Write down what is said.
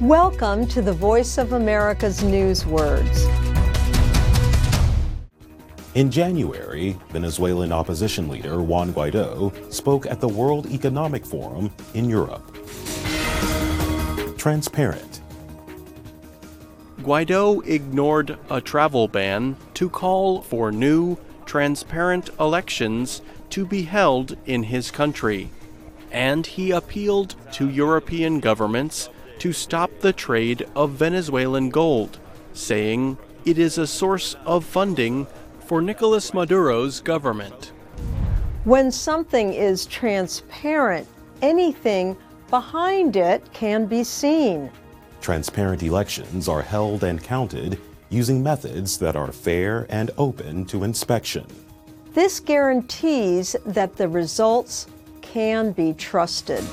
Welcome to the Voice of America's News Words. In January, Venezuelan opposition leader Juan Guaido spoke at the World Economic Forum in Europe. Transparent. Guaido ignored a travel ban to call for new, transparent elections to be held in his country. And he appealed to European governments to stop the trade of Venezuelan gold, saying it is a source of funding for Nicolas Maduro's government. When something is transparent, anything behind it can be seen. Transparent elections are held and counted using methods that are fair and open to inspection. This guarantees that the results can be trusted.